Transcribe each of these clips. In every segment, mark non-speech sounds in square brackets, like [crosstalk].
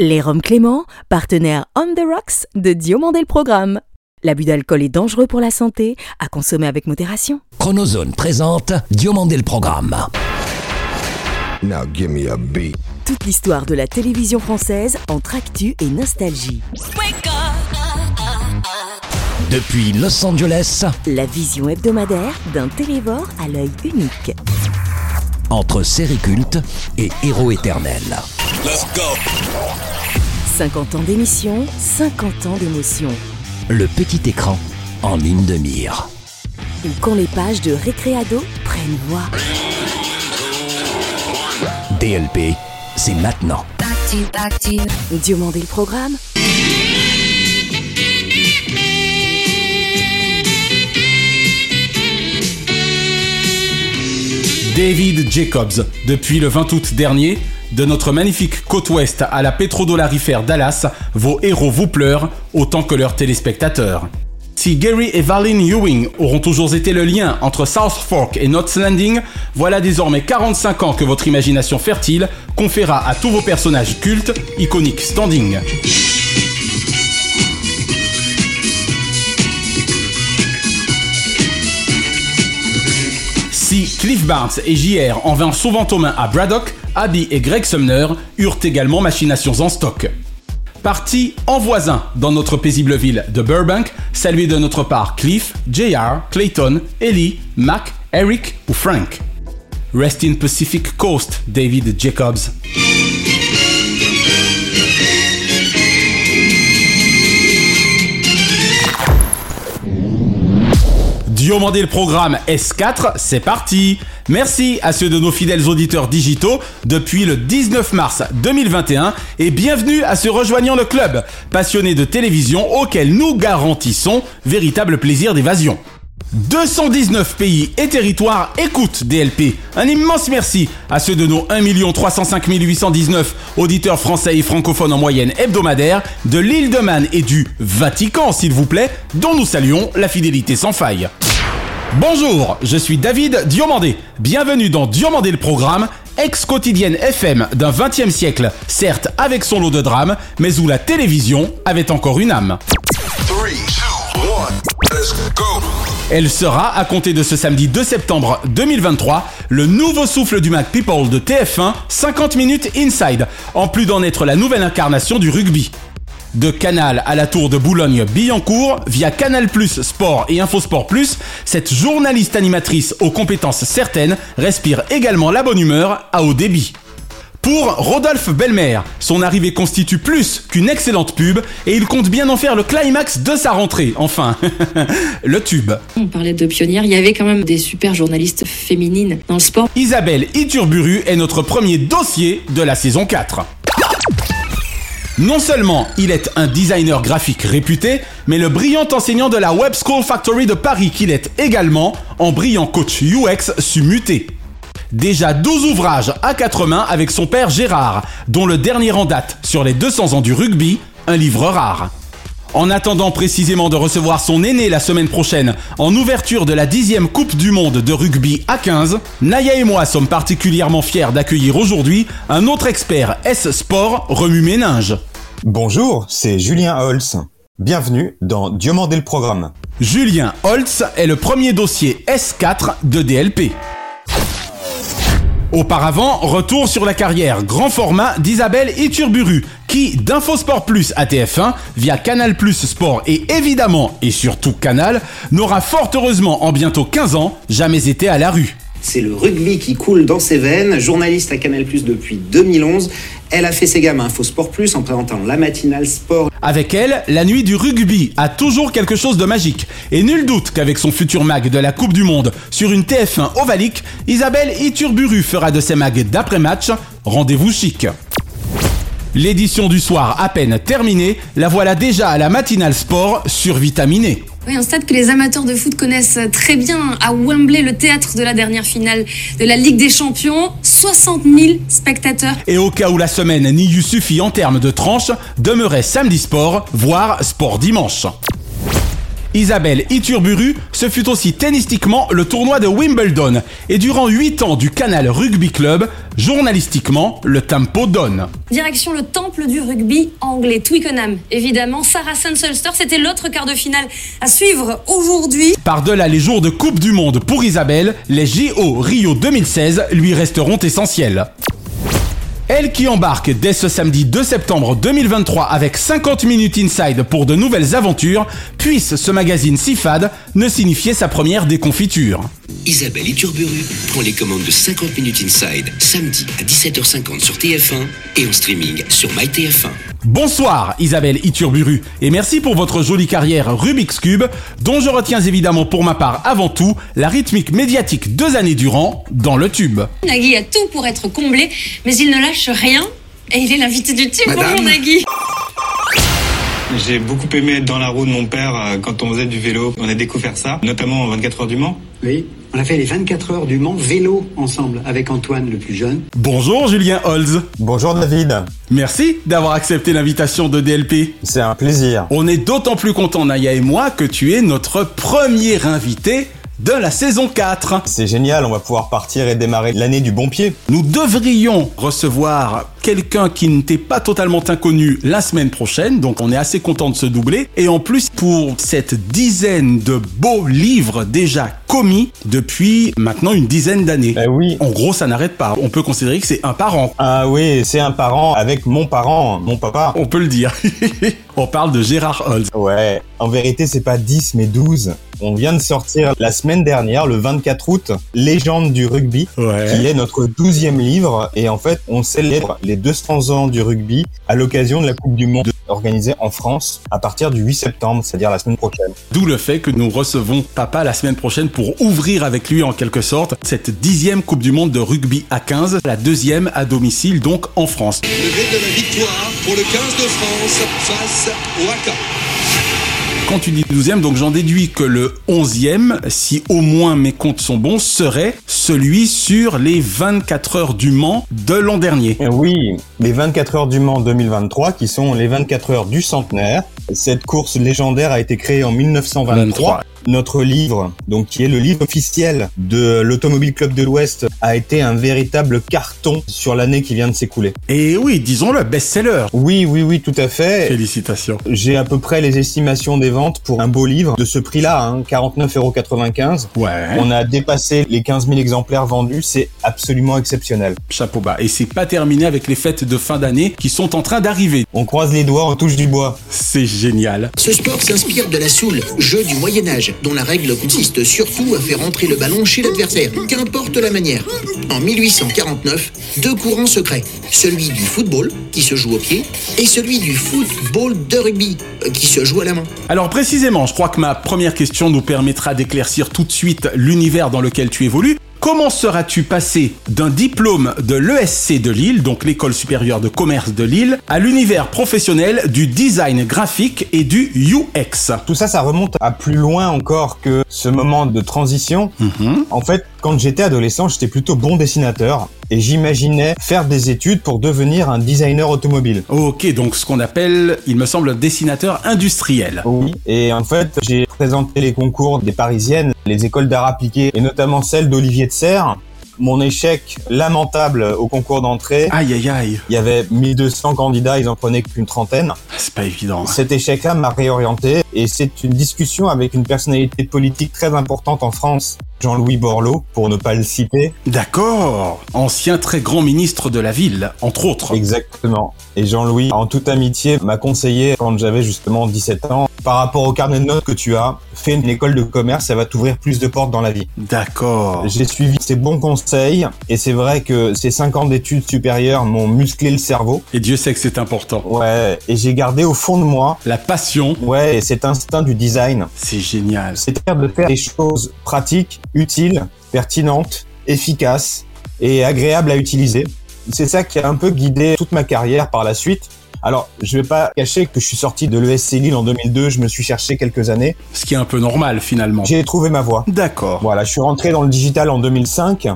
Les Roms Clément, partenaire On the Rocks de Diomandé le Programme. L'abus d'alcool est dangereux pour la santé, à consommer avec modération. Chronozone présente Diomandé le Programme. Now give me a beat. Toute l'histoire de la télévision française entre actu et nostalgie. Depuis Los Angeles, La vision hebdomadaire d'un télévore à l'œil unique. entre série culte et héros éternel. 50 ans d'émission, 50 ans d'émotion. Le petit écran en ligne de mire. Ou quand les pages de Récréado prennent voix. DLP, c'est maintenant. Diomandé le programme David Jacobs, depuis le 20 août dernier, de notre magnifique côte ouest à la pétrodollarifère Dallas, vos héros vous pleurent autant que leurs téléspectateurs. Si Gary et Valin Ewing auront toujours été le lien entre South Fork et Knots Landing, voilà désormais 45 ans que votre imagination fertile conféra à tous vos personnages cultes, iconiques standing. Si Cliff Barnes et JR en vinrent souvent aux mains à Braddock, Abby et Greg Sumner eurent également machinations en stock. Parti en voisin dans notre paisible ville de Burbank, salué de notre part Cliff, JR, Clayton, Ellie, Mac, Eric ou Frank. Rest in Pacific Coast, David Jacobs. Diomandé le programme S4, c'est parti Merci à ceux de nos fidèles auditeurs digitaux depuis le 19 mars 2021 et bienvenue à ceux rejoignant le club, passionnés de télévision auquel nous garantissons véritable plaisir d'évasion. 219 pays et territoires écoutent DLP. Un immense merci à ceux de nos 1 305 819 auditeurs français et francophones en moyenne hebdomadaire de l'île de Man et du Vatican, s'il vous plaît, dont nous saluons la fidélité sans faille. Bonjour, je suis David Diomandé. Bienvenue dans Diomandé le programme, ex-quotidienne FM d'un 20e siècle, certes avec son lot de drames, mais où la télévision avait encore une âme. Elle sera, à compter de ce samedi 2 septembre 2023, le nouveau souffle du Mac People de TF1, 50 minutes inside, en plus d'en être la nouvelle incarnation du rugby. De Canal à la tour de Boulogne-Billancourt, via Canal Plus Sport et Infosport Plus, cette journaliste animatrice aux compétences certaines respire également la bonne humeur à haut débit. Pour Rodolphe Belmer, son arrivée constitue plus qu'une excellente pub et il compte bien en faire le climax de sa rentrée, enfin, [laughs] le tube. On parlait de pionnières, il y avait quand même des super journalistes féminines dans le sport. Isabelle Iturburu est notre premier dossier de la saison 4. Non seulement il est un designer graphique réputé, mais le brillant enseignant de la Web School Factory de Paris qu'il est également, en brillant coach UX su muter. Déjà 12 ouvrages à quatre mains avec son père Gérard, dont le dernier en date sur les 200 ans du rugby, un livre rare. En attendant précisément de recevoir son aîné la semaine prochaine en ouverture de la 10e Coupe du Monde de rugby à 15, Naya et moi sommes particulièrement fiers d'accueillir aujourd'hui un autre expert S-Sport remue-méninge. Bonjour, c'est Julien Holtz. Bienvenue dans Diomandé le programme. Julien Holtz est le premier dossier S4 de DLP. Auparavant, retour sur la carrière grand format d'Isabelle Iturburu, qui d'Infosport Plus à TF1, via Canal Plus Sport et évidemment et surtout Canal, n'aura fort heureusement en bientôt 15 ans jamais été à la rue. C'est le rugby qui coule dans ses veines. Journaliste à Canal Plus depuis 2011, elle a fait ses gammes à Infosport Plus en présentant la matinale sport Avec elle, la nuit du rugby a toujours quelque chose de magique. Et nul doute qu'avec son futur mag de la Coupe du Monde sur une TF1 ovalique, Isabelle Iturburu fera de ses mags d'après-match rendez-vous chic. L'édition du soir à peine terminée, la voilà déjà à la matinale sport survitaminée. Oui, un stade que les amateurs de foot connaissent très bien, à Wembley, le théâtre de la dernière finale de la Ligue des Champions. 60 000 spectateurs. Et au cas où la semaine n'y eût suffi en termes de tranches, demeurait samedi sport, voire sport dimanche. Isabelle Iturburu, ce fut aussi tennistiquement le tournoi de Wimbledon. Et durant 8 ans du Canal Rugby Club, journalistiquement, le tempo donne. Direction le temple du rugby anglais, Twickenham. Évidemment, Sarah Ulster, c'était l'autre quart de finale à suivre aujourd'hui. Par-delà les jours de Coupe du Monde pour Isabelle, les JO Rio 2016 lui resteront essentiels. Elle qui embarque dès ce samedi 2 septembre 2023 avec 50 minutes inside pour de nouvelles aventures, puisse ce magazine si fade ne signifier sa première déconfiture. Isabelle Iturburu prend les commandes de 50 minutes inside samedi à 17h50 sur TF1 et en streaming sur MyTF1. Bonsoir Isabelle Iturburu et merci pour votre jolie carrière Rubik's Cube dont je retiens évidemment pour ma part avant tout la rythmique médiatique deux années durant dans le tube. Nagui a tout pour être comblé mais il ne lâche rien et il est l'invité du tube. Bonjour Nagui. J'ai beaucoup aimé être dans la roue de mon père euh, quand on faisait du vélo. On a découvert ça, notamment en 24 heures du Mans. Oui, on a fait les 24 heures du Mans vélo ensemble avec Antoine le plus jeune. Bonjour Julien Holz. Bonjour David. Merci d'avoir accepté l'invitation de DLP. C'est un plaisir. On est d'autant plus content Naya et moi que tu es notre premier invité de la saison 4. C'est génial, on va pouvoir partir et démarrer l'année du bon pied. Nous devrions recevoir quelqu'un qui n'était pas totalement inconnu la semaine prochaine, donc on est assez content de se doubler. Et en plus, pour cette dizaine de beaux livres déjà commis depuis maintenant une dizaine d'années. Eh oui. En gros, ça n'arrête pas. On peut considérer que c'est un parent. Ah oui, c'est un parent avec mon parent, mon papa. On peut le dire. [laughs] on parle de Gérard Holz. Ouais, en vérité, c'est pas 10 mais 12. On vient de sortir la semaine dernière, le 24 août, Légende du rugby, Ouais. qui est notre douzième livre. Et en fait, on célèbre les 200 ans du rugby à l'occasion de la Coupe du Monde organisée en France à partir du 8 septembre, c'est-à-dire la semaine prochaine. D'où le fait que nous recevons papa la semaine prochaine pour ouvrir avec lui en quelque sorte cette dixième Coupe du Monde de rugby à 15, la deuxième à domicile donc en France. Le de la victoire pour le 15 de France face Quand tu dis 12e, donc j'en déduis que le 11e, si au moins mes comptes sont bons, serait celui sur les 24 heures du Mans de l'an dernier. Et Oui, les 24 heures du Mans 2023, qui sont les 24 heures du centenaire. Cette course légendaire a été créée en 1923. 23. Notre livre, donc qui est le livre officiel de l'Automobile Club de l'Ouest, a été un véritable carton sur l'année qui vient de s'écouler. Et oui, disons-le, best-seller. Oui, oui, oui, tout à fait. Félicitations. J'ai à peu près les estimations des ventes pour un beau livre de ce prix-là, hein, 49,95€. Ouais. On a dépassé les 15 000 exemplaires vendus, c'est absolument exceptionnel. Chapeau bas. Et c'est pas terminé avec les fêtes de fin d'année qui sont en train d'arriver. On croise les doigts, on touche du bois. C'est génial. Ce sport s'inspire de la soule, jeu du Moyen-Âge, dont la règle consiste surtout à faire entrer le ballon chez l'adversaire, qu'importe la manière. En 1849, deux courants se créent. Celui du football, qui se joue au pied, et celui du football de rugby, euh, qui se joue à la main. Alors précisément, je crois que ma première question nous permettra d'éclaircir tout de suite l'univers dans lequel tu évolues. Comment seras-tu passé d'un diplôme de l'ESC de Lille, donc l'école supérieure de commerce de Lille, à l'univers professionnel du design graphique et du UX Tout ça, ça remonte à plus loin encore que ce moment de transition. En fait, quand j'étais adolescent, j'étais plutôt bon dessinateur et j'imaginais faire des études pour devenir un designer automobile. Ok, donc ce qu'on appelle, il me semble, dessinateur industriel. Oui. Et en fait, j'ai présenté les concours des Parisiennes, les écoles d'art appliqué, et notamment celle d'Olivier de Serres. Mon échec lamentable au concours d'entrée, Aïe aïe aïe, il y avait 1200 candidats, ils en prenaient qu'une trentaine. c'est pas évident. hein. Cet échec-là m'a réorienté et c'est une discussion avec une personnalité politique très importante en France, Jean-Louis Borloo, pour ne pas le citer. D'accord, ancien très grand ministre de la ville, entre autres. Exactement. Et Jean-Louis, en toute amitié, m'a conseillé quand j'avais justement 17 ans, par rapport au carnet de notes que tu as, fais une école de commerce, ça va t'ouvrir plus de portes dans la vie. D'accord. J'ai suivi ces bons conseils et c'est vrai que ces 5 ans d'études supérieures m'ont musclé le cerveau. Et Dieu sait que c'est important. Ouais, et j'ai gardé au fond de moi, La passion, ouais, cet instinct du design. c'est génial. C'est-à-dire de faire des choses pratiques, utiles, pertinentes, efficaces et agréables à utiliser. C'est ça qui a un peu guidé toute ma carrière par la suite. Alors, je vais pas cacher que je suis sorti de l'ESC Lille en 2002, je me suis cherché quelques années. Ce qui est un peu normal finalement. J'ai trouvé ma voie. D'accord. Voilà, je suis rentré dans le digital en 2005,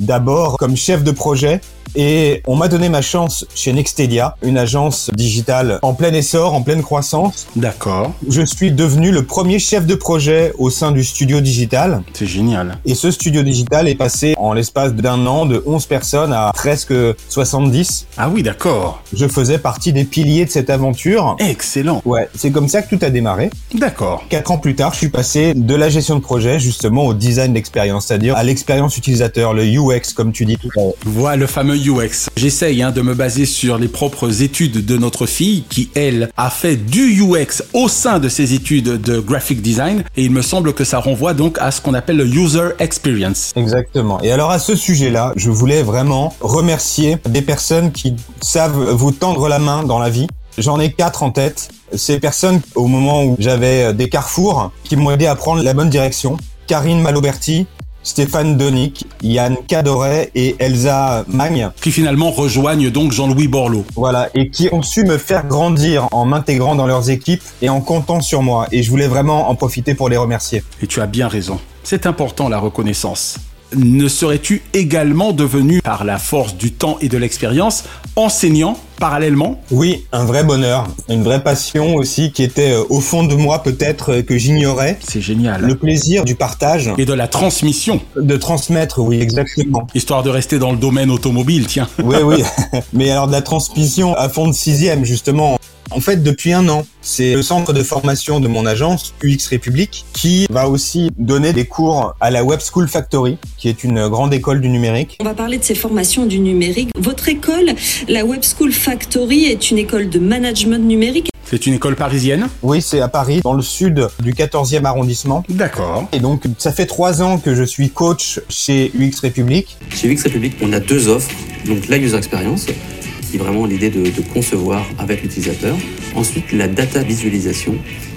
d'abord comme chef de projet Et on m'a donné ma chance chez Nextedia, une agence digitale en plein essor, en pleine croissance. D'accord. Je suis devenu le premier chef de projet au sein du studio digital. C'est génial. Et ce studio digital est passé en l'espace d'un an de 11 personnes à presque 70. Ah oui, d'accord. Je faisais partie des piliers de cette aventure. Excellent. Ouais, c'est comme ça que tout a démarré. D'accord. Quatre ans plus tard, je suis passé de la gestion de projet justement au design d'expérience, c'est-à-dire à l'expérience utilisateur, le UX comme tu dis tout à l'heure. Voilà le fameux UX. J'essaye hein, de me baser sur les propres études de notre fille qui, elle, a fait du UX au sein de ses études de graphic design et il me semble que ça renvoie donc à ce qu'on appelle le user experience. Exactement. Et alors à ce sujet-là, je voulais vraiment remercier des personnes qui savent vous tendre la main dans la vie. J'en ai quatre en tête. Ces personnes, au moment où j'avais des carrefours, qui m'ont aidé à prendre la bonne direction. Karine Maloberti, Stéphane Donic, Yann Cadoret et Elsa Magne. Qui finalement rejoignent donc Jean-Louis Borloo. Voilà, et qui ont su me faire grandir en m'intégrant dans leurs équipes et en comptant sur moi. Et je voulais vraiment en profiter pour les remercier. Et tu as bien raison. C'est important la reconnaissance. Ne serais-tu également devenu, par la force du temps et de l'expérience, enseignant parallèlement Oui, un vrai bonheur, une vraie passion aussi qui était euh, au fond de moi peut-être euh, que j'ignorais. C'est génial. Le plaisir du partage. Et de la transmission. De transmettre, oui, exactement. Histoire de rester dans le domaine automobile, tiens. Oui, oui. [laughs] Mais alors de la transmission à fond de sixième, justement. En fait, depuis un an, c'est le centre de formation de mon agence, UX République, qui va aussi donner des cours à la Web School Factory, qui est une grande école du numérique. On va parler de ces formations du numérique. Votre école, la Web School Factory, est une école de management numérique. C'est une école parisienne Oui, c'est à Paris, dans le sud du 14e arrondissement. D'accord. Et donc, ça fait trois ans que je suis coach chez UX République. Chez UX République, on a deux offres. Donc, la user experience, qui est vraiment l'idée de, de, concevoir avec l'utilisateur. Ensuite, la data visualisation,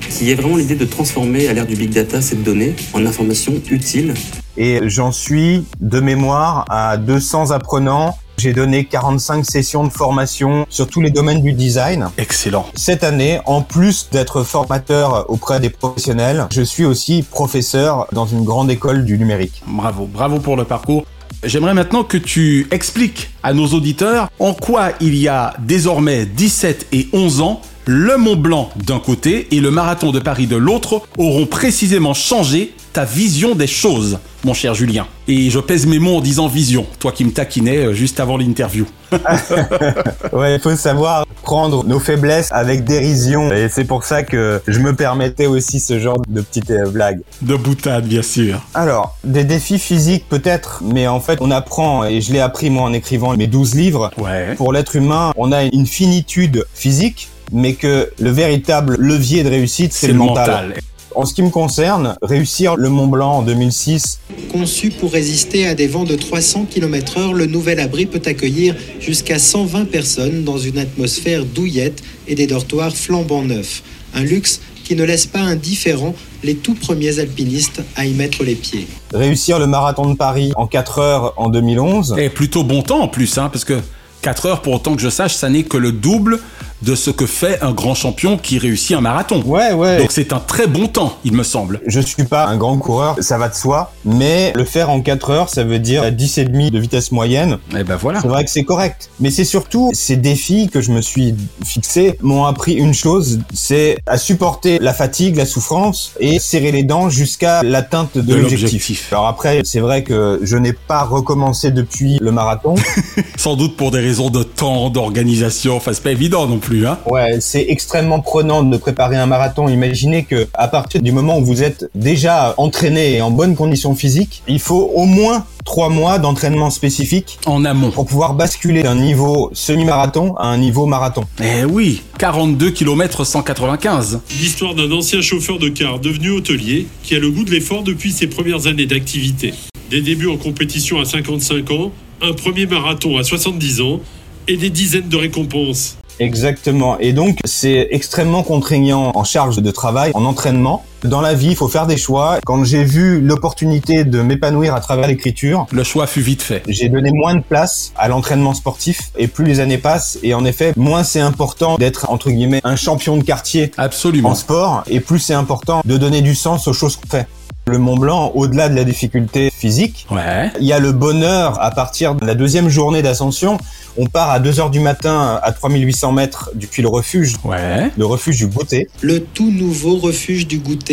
qui est vraiment l'idée de transformer à l'ère du big data cette donnée en informations utiles. Et j'en suis de mémoire à 200 apprenants. J'ai donné 45 sessions de formation sur tous les domaines du design. Excellent. Cette année, en plus d'être formateur auprès des professionnels, je suis aussi professeur dans une grande école du numérique. Bravo, bravo pour le parcours. J'aimerais maintenant que tu expliques à nos auditeurs en quoi il y a désormais 17 et 11 ans, le Mont Blanc d'un côté et le Marathon de Paris de l'autre auront précisément changé ta vision des choses, mon cher Julien. Et je pèse mes mots en disant vision, toi qui me taquinais juste avant l'interview. [laughs] ouais, il faut savoir prendre nos faiblesses avec dérision. Et c'est pour ça que je me permettais aussi ce genre de petites blagues. De boutade, bien sûr. Alors, des défis physiques peut-être, mais en fait, on apprend, et je l'ai appris moi en écrivant mes 12 livres. Ouais. Pour l'être humain, on a une finitude physique, mais que le véritable levier de réussite, c'est le mental. mental. En ce qui me concerne, réussir le Mont Blanc en 2006. Conçu pour résister à des vents de 300 km heure, le nouvel abri peut accueillir jusqu'à 120 personnes dans une atmosphère douillette et des dortoirs flambant neufs. Un luxe qui ne laisse pas indifférents les tout premiers alpinistes à y mettre les pieds. Réussir le marathon de Paris en 4 heures en 2011. Et plutôt bon temps en plus, hein, parce que 4 heures, pour autant que je sache, ça n'est que le double de ce que fait un grand champion qui réussit un marathon. Ouais, ouais. Donc c'est un très bon temps, il me semble. Je suis pas un grand coureur, ça va de soi, mais le faire en 4 heures, ça veut dire 10 et demi de vitesse moyenne. Et ben voilà. C'est vrai que c'est correct. Mais c'est surtout ces défis que je me suis fixé m'ont appris une chose, c'est à supporter la fatigue, la souffrance et serrer les dents jusqu'à l'atteinte de, De l'objectif. l'objectif. Alors après, c'est vrai que je n'ai pas recommencé depuis le marathon. [laughs] Sans doute pour des raisons de temps, d'organisation, enfin c'est pas évident non plus. Hein. Ouais, c'est extrêmement prenant de préparer un marathon. Imaginez que à partir du moment où vous êtes déjà entraîné et en bonne condition physique, il faut au moins trois mois d'entraînement spécifique en amont pour pouvoir basculer d'un niveau semi-marathon à un niveau marathon. Eh oui, 42 km 195. L'histoire d'un ancien chauffeur de car devenu hôtelier qui a le goût de l'effort depuis ses premières années d'activité. Des débuts en compétition à 55 ans, un premier marathon à 70 ans et des dizaines de récompenses. Exactement. Et donc, c'est extrêmement contraignant en charge de travail, en entraînement. Dans la vie, il faut faire des choix. Quand j'ai vu l'opportunité de m'épanouir à travers l'écriture, le choix fut vite fait. J'ai donné moins de place à l'entraînement sportif et plus les années passent et en effet, moins c'est important d'être entre guillemets un champion de quartier Absolument. en sport et plus c'est important de donner du sens aux choses qu'on fait. Le Mont Blanc, au-delà de la difficulté physique. Ouais. Il y a le bonheur à partir de la deuxième journée d'ascension. On part à 2 heures du matin à 3800 mètres depuis le refuge, Ouais. le refuge du Goûter. Le tout nouveau refuge du goûter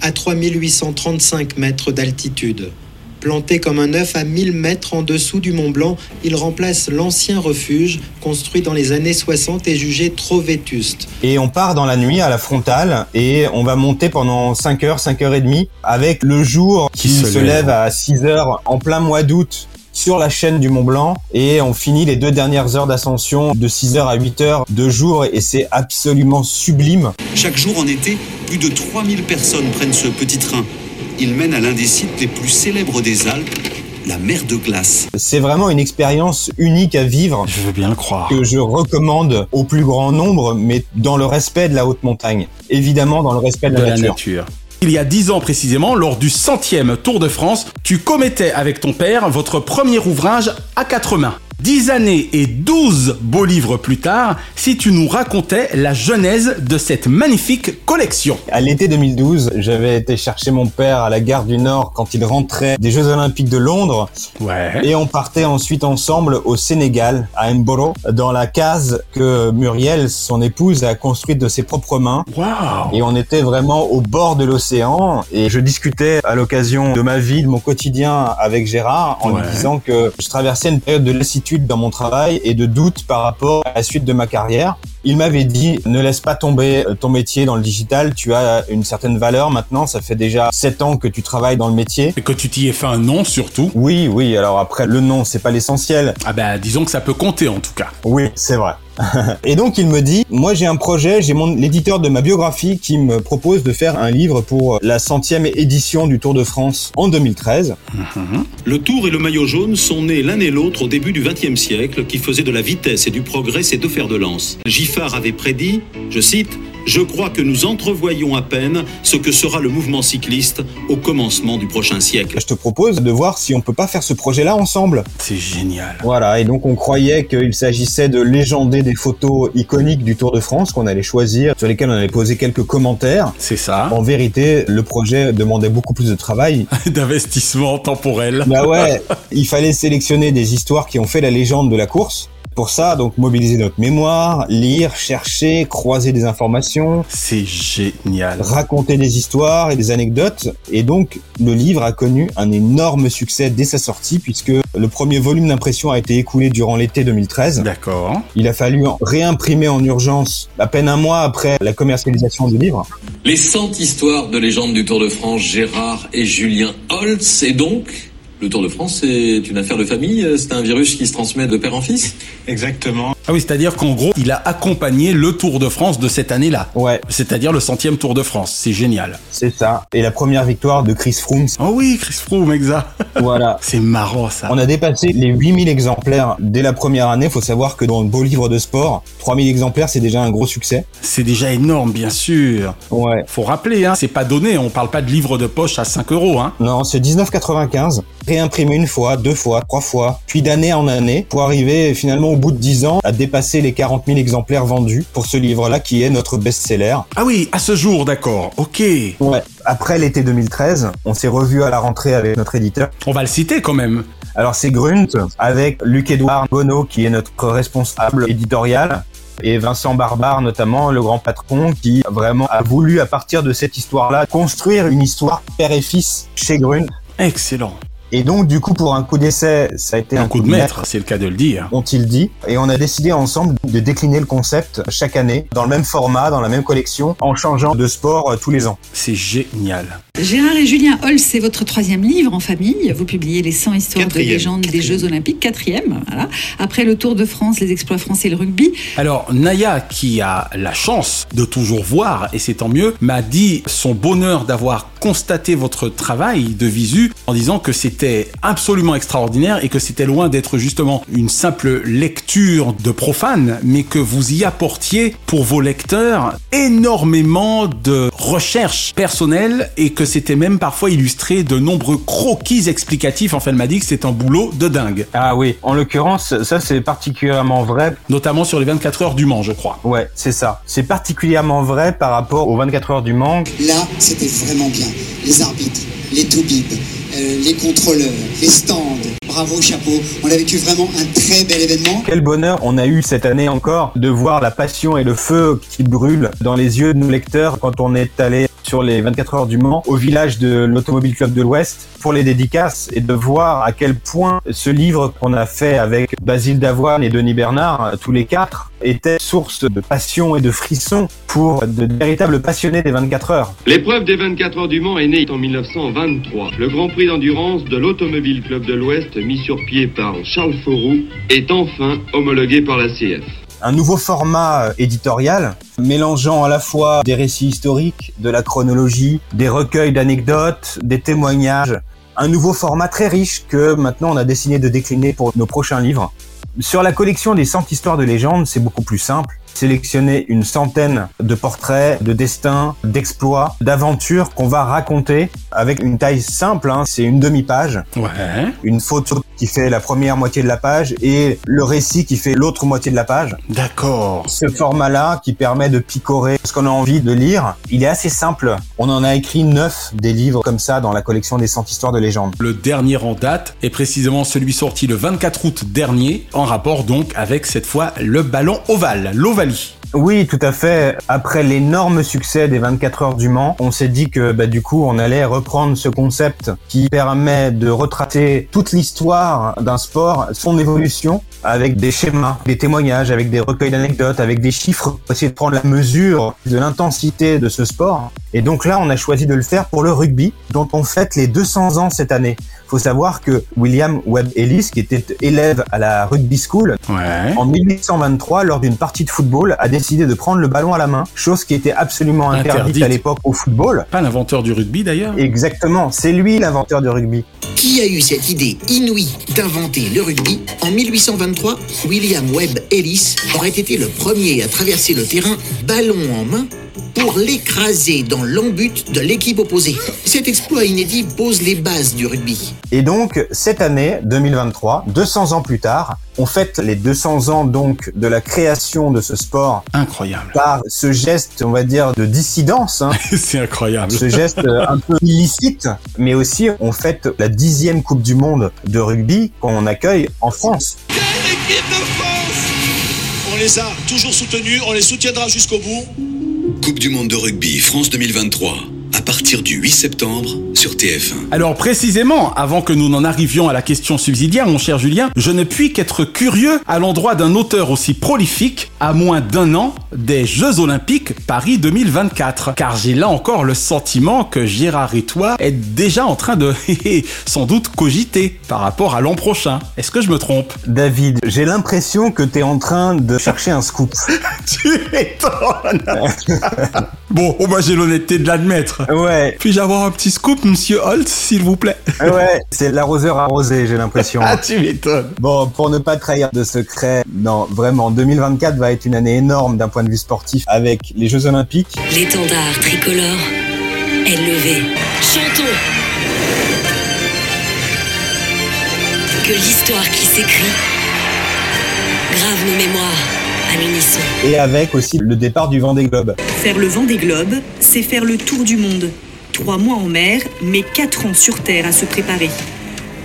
à 3835 mètres d'altitude. Planté comme un œuf à 1000 mètres en dessous du Mont Blanc, il remplace l'ancien refuge construit dans les années 60 et jugé trop vétuste. Et on part dans la nuit à la frontale et on va monter pendant 5 heures, 5 heures et demie avec le jour qui, se se, lève. lève à 6 heures en plein mois d'août sur la chaîne du Mont Blanc et on finit les deux dernières heures d'ascension de 6 heures à 8 heures de jour et c'est absolument sublime. Chaque jour en été, plus de 3000 personnes prennent ce petit train. Il mène à l'un des sites les plus célèbres des Alpes, la mer de glace. C'est vraiment une expérience unique à vivre Je veux bien le croire. que je recommande au plus grand nombre mais dans le respect de la haute montagne. Évidemment dans le respect de, de la, la nature. nature. Il y a dix ans précisément, lors du centième Tour de France, tu commettais avec ton père votre premier ouvrage à quatre mains. Dix années et douze beaux livres plus tard, si tu nous racontais la genèse de cette magnifique collection. À l'été 2012, j'avais été chercher mon père à la gare du Nord quand il rentrait des Jeux Olympiques de Londres Ouais. et on partait ensuite ensemble au Sénégal, à Mboro, dans la case que Muriel, son épouse, a construite de ses propres mains. Et on était vraiment au bord de l'océan et je discutais à l'occasion de ma vie, de mon quotidien avec Gérard en Ouais. lui disant que je traversais une période de lassitude dans mon travail et de doute par rapport à la suite de ma carrière. Il m'avait dit ne laisse pas tomber ton métier dans le digital, tu as une certaine valeur maintenant, ça fait déjà sept ans que tu travailles dans le métier. Et que tu t'y aies fait un nom surtout. Oui, oui, alors après le nom c'est pas l'essentiel. Ah ben disons que ça peut compter en tout cas. Oui, c'est vrai. [laughs] Et donc il me dit, moi j'ai un projet, j'ai mon l'éditeur de ma biographie qui me propose de faire un livre pour la centième édition du Tour de France en 2013. Le Tour et le maillot jaune sont nés l'un et l'autre au début du XXe siècle, qui faisait de la vitesse et du progrès ses deux fers de lance. Giffard avait prédit, je cite, Je crois que nous entrevoyons à peine ce que sera le mouvement cycliste au commencement du prochain siècle. Je te propose de voir si on peut pas faire ce projet-là ensemble. C'est génial. Voilà, et donc on croyait qu'il s'agissait de légender des photos iconiques du Tour de France qu'on allait choisir, sur lesquelles on allait poser quelques commentaires. C'est ça. En vérité, le projet demandait beaucoup plus de travail. [laughs] D'investissement temporel. Bah ouais, [laughs] il fallait sélectionner des histoires qui ont fait la légende de la course. Pour ça, donc mobiliser notre mémoire, lire, chercher, croiser des informations, C'est génial. raconter des histoires et des anecdotes. Et donc, le livre a connu un énorme succès dès sa sortie puisque le premier volume d'impression a été écoulé durant l'été 2013. D'accord. Il a fallu en- réimprimer en urgence à peine un mois après la commercialisation du livre. Les 100 histoires de légende du Tour de France, Gérard et Julien Holtz. Et donc, le Tour de France, c'est une affaire de famille C'est un virus qui se transmet de père en fils Exactement. Ah oui, c'est-à-dire qu'en gros, il a accompagné le Tour de France de cette année-là. Ouais, C'est-à-dire le centième Tour de France. C'est génial. c'est ça. Et la première victoire de Chris Froome. Oh oui, Chris Froome, exact. Voilà. [laughs] C'est marrant ça. On a dépassé les 8000 exemplaires dès la première année. Faut savoir que dans le beau livre de sport, 3000 exemplaires, c'est déjà un gros succès. C'est déjà énorme, bien sûr. Ouais. Faut rappeler, hein, c'est pas donné. On parle pas de livre de poche à 5 euros, hein. Non, c'est 19,95. Réimprimé une fois, deux fois, trois fois, puis d'année en année, pour arriver finalement au bout de 10 ans à dépasser les 40 000 exemplaires vendus pour ce livre-là qui est notre best-seller. Ah oui, à ce jour, d'accord. Ok. Ouais. Après l'été 2013, on s'est revu à la rentrée avec notre éditeur. On va le citer quand même. Alors c'est Grunt avec Luc-Édouard Bonneau qui est notre responsable éditorial et Vincent Barbare notamment, le grand patron qui vraiment a voulu à partir de cette histoire-là construire une histoire père et fils chez Grunt. Excellent. Et donc du coup pour un coup d'essai, ça a été Un coup de maître, c'est le cas de le dire. ont-ils dit. Et on a décidé ensemble de décliner le concept chaque année, dans le même format, dans la même collection, en changeant de sport euh, tous les ans. C'est génial. Gérard et Julien Holtz, c'est votre troisième livre en famille. Vous publiez les 100 histoires Quatrième. de légende des Jeux Olympiques, quatrième. Voilà. Après le Tour de France, les exploits français et le rugby. Alors, Naya, qui a la chance de toujours voir, et c'est tant mieux, m'a dit son bonheur d'avoir constaté votre travail de visu en disant que c'était absolument extraordinaire et que c'était loin d'être justement une simple lecture de profane, mais que vous y apportiez pour vos lecteurs énormément de recherches personnelles et que c'était même parfois illustré de nombreux croquis explicatifs. Enfin, elle m'a dit que c'est un boulot de dingue. Ah oui, en l'occurrence, ça c'est particulièrement vrai. Notamment sur les 24 heures du Mans, je crois. Ouais, c'est ça. C'est particulièrement vrai par rapport aux 24 heures du Mans. Là, c'était vraiment bien. Les arbitres, les toubibs, euh, les contrôleurs, les stands. Bravo, chapeau. On a vécu vraiment un très bel événement. Quel bonheur on a eu cette année encore de voir la passion et le feu qui brûlent dans les yeux de nos lecteurs quand on est allé sur les 24 heures du Mans au village de l'Automobile Club de l'Ouest pour les dédicaces et de voir à quel point ce livre qu'on a fait avec Basile Davoine et Denis Bernard, tous les quatre, était source de passion et de frissons pour de véritables passionnés des 24 heures. L'épreuve des 24 heures du Mans est née en 1923. Le Grand Prix d'endurance de l'Automobile Club de l'Ouest, mis sur pied par Charles Fauroux, est enfin homologué par la CF un nouveau format euh, éditorial mélangeant à la fois des récits historiques, de la chronologie, des recueils d'anecdotes, des témoignages, un nouveau format très riche que maintenant on a décidé de décliner pour nos prochains livres. Sur la collection des 100 histoires de légende, c'est beaucoup plus simple. Sélectionner une centaine de portraits, de destins, d'exploits, d'aventures qu'on va raconter avec une taille simple, hein, c'est une demi-page. Ouais. Une photo qui fait la première moitié de la page et le récit qui fait l'autre moitié de la page. D'accord. Ce format-là qui permet de picorer ce qu'on a envie de lire, il est assez simple. On en a écrit neuf des livres comme ça dans la collection des 100 histoires de légende. Le dernier en date est précisément celui sorti le 24 août dernier, en rapport donc avec cette fois le ballon ovale, l'Ovalie. Oui, tout à fait. Après l'énorme succès des 24 heures du Mans, on s'est dit que bah, du coup, on allait reprendre ce concept qui permet de retracer toute l'histoire d'un sport, son évolution, avec des schémas, des témoignages, avec des recueils d'anecdotes, avec des chiffres, pour essayer de prendre la mesure de l'intensité de ce sport. Et donc là, on a choisi de le faire pour le rugby, dont on fête les 200 ans cette année. Faut savoir que William Webb Ellis, qui était élève à la rugby school, ouais. en 1823, lors d'une partie de football, a décidé de prendre le ballon à la main, chose qui était absolument interdite, Interdite. à l'époque au football. Pas l'inventeur du rugby d'ailleurs Exactement, c'est lui l'inventeur du rugby. Qui a eu cette idée inouïe d'inventer le rugby En 1823, William Webb Ellis aurait été le premier à traverser le terrain ballon en main pour l'écraser dans l'embut de l'équipe opposée. Cet exploit inédit pose les bases du rugby. Et donc, cette année, 2023, 200 ans plus tard, on fête les 200 ans donc de la création de ce sport Incroyable. par ce geste, on va dire, de dissidence. hein. [laughs] C'est incroyable. ce geste euh, un peu illicite, mais aussi on fête la dixième Coupe du Monde de rugby qu'on accueille en France. Équipe de France On les a toujours soutenus, on les soutiendra jusqu'au bout. Coupe du monde de rugby France 2023, à partir du 8 septembre sur TF1. Alors précisément, avant que nous n'en arrivions à la question subsidiaire, mon cher Julien, je ne puis qu'être curieux à l'endroit d'un auteur aussi prolifique, à moins d'un an des Jeux Olympiques Paris 2024. Car j'ai là encore le sentiment que Gérard et toi êtes déjà en train de [laughs] sans doute cogiter par rapport à l'an prochain. Est-ce que je me trompe? David, j'ai l'impression que t'es en train de chercher un scoop. [laughs] Tu m'étonnes [laughs] Bon, oh, bah j'ai l'honnêteté de l'admettre. Ouais. Puis-je avoir un petit scoop, monsieur Holt, s'il vous plaît? Ouais, c'est l'arroseur arrosé, j'ai l'impression. Ah, tu m'étonnes. Bon, pour ne pas trahir de secret, non, vraiment, 2024 va être une année énorme d'un point de vue sportif avec les Jeux Olympiques. L'étendard tricolore est levé. Chantons Que l'histoire qui s'écrit grave nos mémoires à l'unisson. Et avec aussi le départ du Vendée Globe. Faire le vent des globes, c'est faire le tour du monde. Trois mois en mer, mais quatre ans sur Terre à se préparer.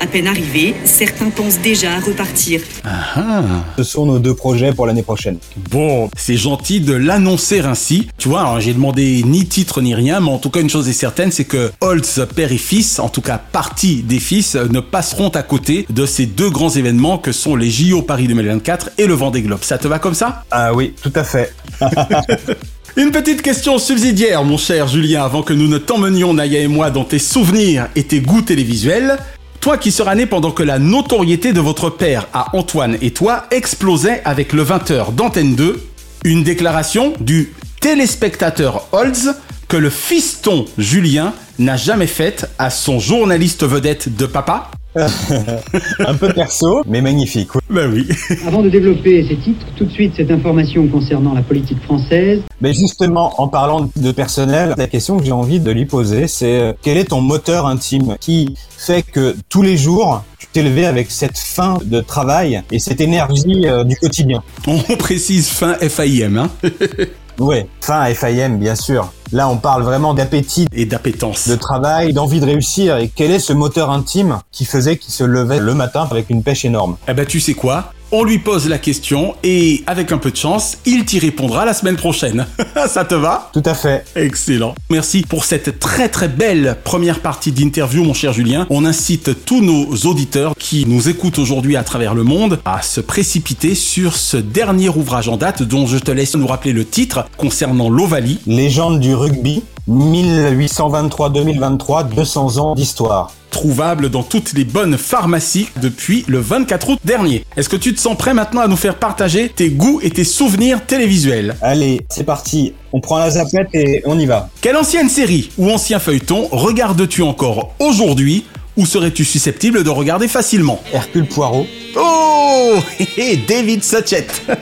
À peine arrivés, certains pensent déjà à repartir. Ah, Ce sont nos deux projets pour l'année prochaine. Bon, c'est gentil de l'annoncer ainsi. Tu vois, alors j'ai demandé ni titre ni rien, mais en tout cas une chose est certaine, c'est que Holtz, père et fils, en tout cas partie des fils, ne passeront à côté de ces deux grands événements que sont les JO Paris 2024 et le Vendée Globe. Ça te va comme ça? Ah oui, tout à fait. [laughs] Une petite question subsidiaire, mon cher Julien, avant que nous ne t'emmenions, Naya et moi, dans tes souvenirs et tes goûts télévisuels. Toi qui seras né pendant que la notoriété de votre père à Antoine et toi explosait avec le 20h d'Antenne 2, une déclaration du téléspectateur Holz que le fiston Julien n'a jamais faite à son journaliste vedette de papa [laughs] un peu perso, mais magnifique. Ben oui. Avant de développer ces titres, tout de suite cette information concernant la politique française. Mais justement, en parlant de personnel, la question que j'ai envie de lui poser, c'est euh, quel est ton moteur intime qui fait que tous les jours, tu t'es levé avec cette faim de travail et cette énergie euh, du quotidien? On précise fin FAIM, hein [laughs] Ouais, fin FIM, bien sûr. Là, on parle vraiment d'appétit, Et d'appétence. de travail, d'envie de réussir. Et quel est ce moteur intime qui faisait qu'il se levait le matin avec une pêche énorme? Eh ben tu sais quoi? On lui pose la question et avec un peu de chance, il t'y répondra la semaine prochaine. [laughs] Ça te va? Tout à fait. Excellent. Merci pour cette très très belle première partie d'interview mon cher Julien. On incite tous nos auditeurs qui nous écoutent aujourd'hui à travers le monde à se précipiter sur ce dernier ouvrage en date dont je te laisse nous rappeler le titre concernant l'Ovalie. Légende du rugby, 1823-2023, 200 ans d'histoire. trouvable dans toutes les bonnes pharmacies depuis le 24 août dernier. Est-ce que tu te sens prêt maintenant à nous faire partager tes goûts et tes souvenirs télévisuels? Allez, c'est parti. On prend la zapette et on y va. Quelle ancienne série ou ancien feuilleton regardes-tu encore aujourd'hui? Ou serais-tu susceptible de regarder facilement Hercule Poirot. Oh [laughs] hé, David Suchet [laughs]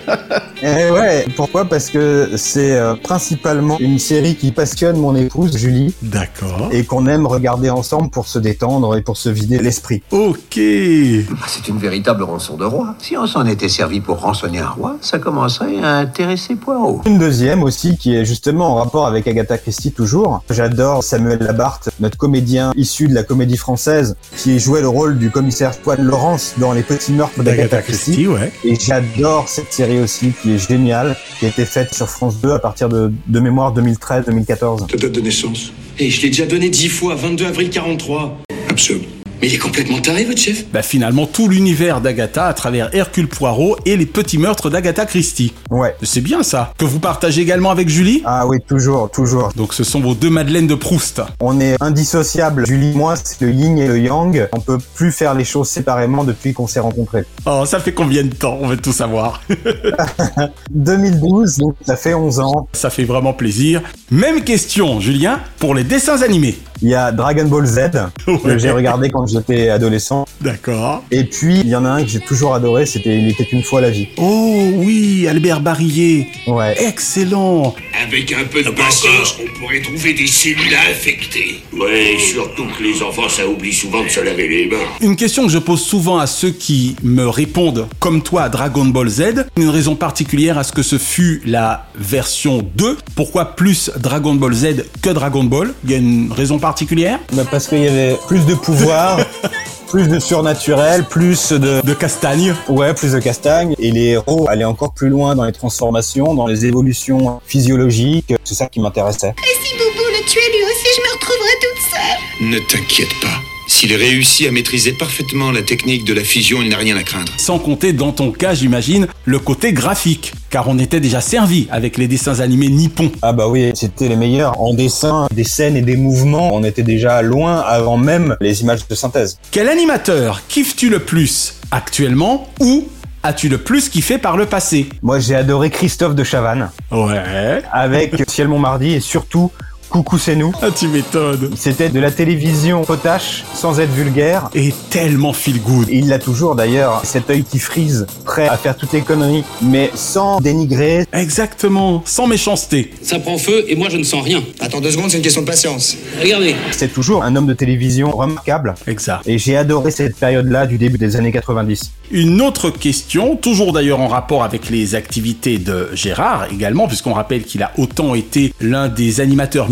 Eh ouais, pourquoi? Parce que c'est euh, principalement une série qui passionne mon épouse Julie D'accord. et qu'on aime regarder ensemble pour se détendre et pour se vider l'esprit. Ok. Ah, C'est une véritable rançon de roi. Si on s'en était servi pour rançonner un roi, ça commencerait à intéresser Poirot. Une deuxième aussi qui est justement en rapport avec Agatha Christie toujours. J'adore Samuel Labarthe, notre comédien issu de la comédie française qui jouait le rôle du commissaire Poil Laurence dans Les Petits Meurtres d'Agatha Christie. ouais. Et j'adore cette série aussi qui est géniale, qui a été faite sur France 2 à partir de, de mémoire 2013-2014. Ta date de naissance Et je l'ai déjà donné dix fois, 22 avril 43. Absurde. Mais il est complètement taré, votre chef Bah finalement tout l'univers d'Agatha à travers Hercule Poirot et les petits meurtres d'Agatha Christie. Ouais. C'est bien ça. Que vous partagez également avec Julie? Ah oui, toujours, toujours. Donc ce sont vos deux Madeleines de Proust. On est indissociables. Julie et moi, c'est le yin et le yang. On peut plus faire les choses séparément depuis qu'on s'est rencontrés. Oh, ça fait combien de temps? On veut tout savoir. [laughs] [laughs] 2012, donc ça fait 11 ans. ça fait vraiment plaisir. Même question, Julien, pour les dessins animés. Il y a Dragon Ball Z, que j'ai regardé quand j'étais adolescent. D'accord. Et puis, il y en a un que j'ai toujours adoré, c'était Il était une fois la vie. Oh oui, Albert Barillet. Ouais. Excellent. Avec un peu de patience, on pourrait trouver des cellules infectées. Ouais, surtout que les enfants, ça oublie souvent de se laver les mains. Une question que je pose souvent à ceux qui me répondent, comme toi, à Dragon Ball Z, une raison particulière à ce que ce fut la version 2. Pourquoi plus Dragon Ball Z que Dragon Ball? Il y a une raison particulière? Bah, parce qu'il y avait plus de pouvoir, plus de surnaturel, plus de... De castagne Ouais, plus de castagne. Et les héros allaient encore plus loin dans les transformations, dans les évolutions physiologiques. C'est ça qui m'intéressait. Et si Boubou le tuait lui aussi, je me retrouverais toute seule. Ne t'inquiète pas. S'il réussit à maîtriser parfaitement la technique de la fusion, il n'a rien à craindre. Sans compter, dans ton cas, j'imagine, le côté graphique. Car on était déjà servi avec les dessins animés nippons. Ah bah oui, c'était les meilleurs en dessin, des scènes et des mouvements. On était déjà loin avant même les images de synthèse. Quel animateur kiffes-tu le plus actuellement ou as-tu le plus kiffé par le passé? Moi, j'ai adoré Christophe de Chavannes Ouais. avec Ciel Montmardi et surtout Coucou c'est nous. Ah, tu m'étonnes. C'était de la télévision potache, sans être vulgaire. Et tellement feel good. Et il l'a toujours d'ailleurs, cet œil qui frise, prêt à faire toutes les conneries, mais sans dénigrer. Exactement, sans méchanceté. Ça prend feu et moi je ne sens rien. Attends deux secondes, c'est une question de patience. Regardez. C'est toujours un homme de télévision remarquable. Exact. Et j'ai adoré cette période-là du début des années 90. Une autre question, toujours d'ailleurs en rapport avec les activités de Gérard également, puisqu'on rappelle qu'il a autant été l'un des animateurs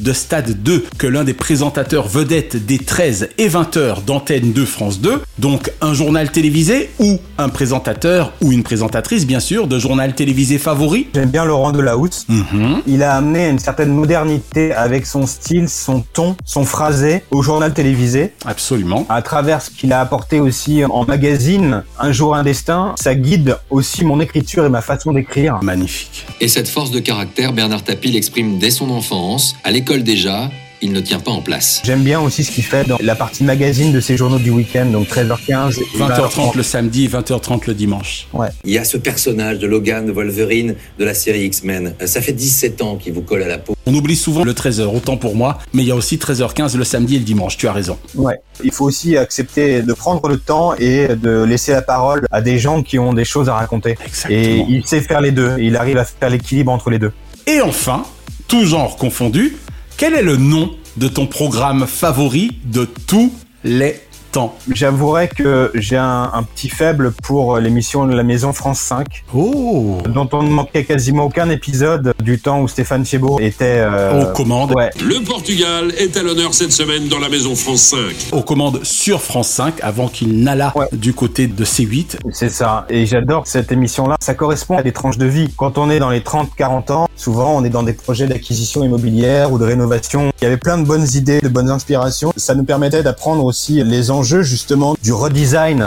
de Stade 2 que l'un des présentateurs vedettes des 13 et 20 heures d'antenne de France 2. Donc un journal télévisé ou un présentateur ou une présentatrice bien sûr de journal télévisé favori. J'aime bien Laurent Delahousse. Mhm. Il a amené une certaine modernité avec son style, son ton, son phrasé au journal télévisé. Absolument. À travers ce qu'il a apporté aussi en magazine, Un jour un destin, ça guide aussi mon écriture et ma façon d'écrire. Magnifique. Et cette force de caractère, Bernard Tapie l'exprime dès son enfance, à l'école déjà, il ne tient pas en place. J'aime bien aussi ce qu'il fait dans la partie magazine de ses journaux du week-end, donc 13h15 et 20h30 le samedi et 20h30 le dimanche. Ouais. Il y a ce personnage de Logan, de Wolverine, de la série X-Men. Euh, Ça fait 17 ans qu'il vous colle à la peau. On oublie souvent le 13h, autant pour moi, mais il y a aussi 13h15 le samedi et le dimanche, tu as raison. Ouais. Il faut aussi accepter de prendre le temps et de laisser la parole à des gens qui ont des choses à raconter. Exactement. Et il sait faire les deux. Il arrive à faire l'équilibre entre les deux. Et enfin, tout genre confondu, quel est le nom de ton programme favori de tous les temps. J'avouerais que j'ai un, un petit faible pour l'émission de la Maison France 5. Oh Dont on ne manquait quasiment aucun épisode du temps où Stéphane Chébeau était... euh, Aux commandes. Ouais. Le Portugal est à l'honneur cette semaine dans la Maison France 5. Aux commandes sur France 5 avant qu'il n'allât du côté de C8. C'est ça. Et j'adore cette émission-là. Ça correspond à des tranches de vie. Quand on est dans les 30-40 ans, souvent on est dans des projets d'acquisition immobilière ou de rénovation. Il y avait plein de bonnes idées, de bonnes inspirations. Ça nous permettait d'apprendre aussi les enjeux justement du redesign.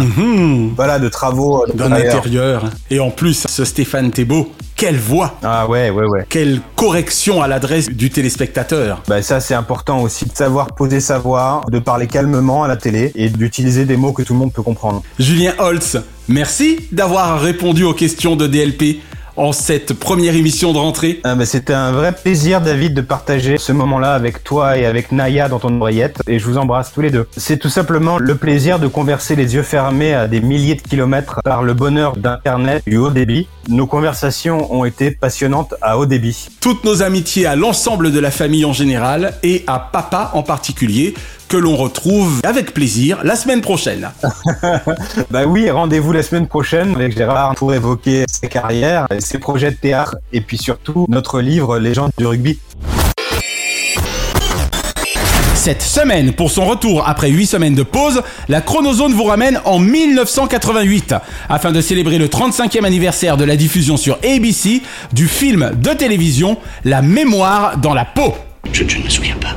Voilà, de travaux euh, D'un intérieur. Et en plus, ce Stéphane Thébault, quelle voix Ah ouais, ouais, ouais. Quelle correction à l'adresse du téléspectateur Bah ça c'est important aussi de savoir poser sa voix, de parler calmement à la télé et d'utiliser des mots que tout le monde peut comprendre. Julien Holtz, merci d'avoir répondu aux questions de DLP en cette première émission de rentrée. Ah bah, C'était un vrai plaisir David de partager ce moment-là avec toi et avec Naya dans ton oreillette et je vous embrasse tous les deux. C'est tout simplement le plaisir de converser les yeux fermés à des milliers de kilomètres par le bonheur d'internet du haut débit. Nos conversations ont été passionnantes à haut débit. Toutes nos amitiés à l'ensemble de la famille en général et à papa en particulier que l'on retrouve avec plaisir la semaine prochaine. [laughs] Bah oui, rendez-vous la semaine prochaine avec Gérard pour évoquer sa carrière, ses projets de théâtre et puis surtout notre livre Légende du rugby. Cette semaine, pour son retour après 8 semaines de pause, la Chronozone vous ramène en 1988 afin de célébrer le 35e anniversaire de la diffusion sur ABC du film de télévision La mémoire dans la peau. Je, je ne me souviens pas.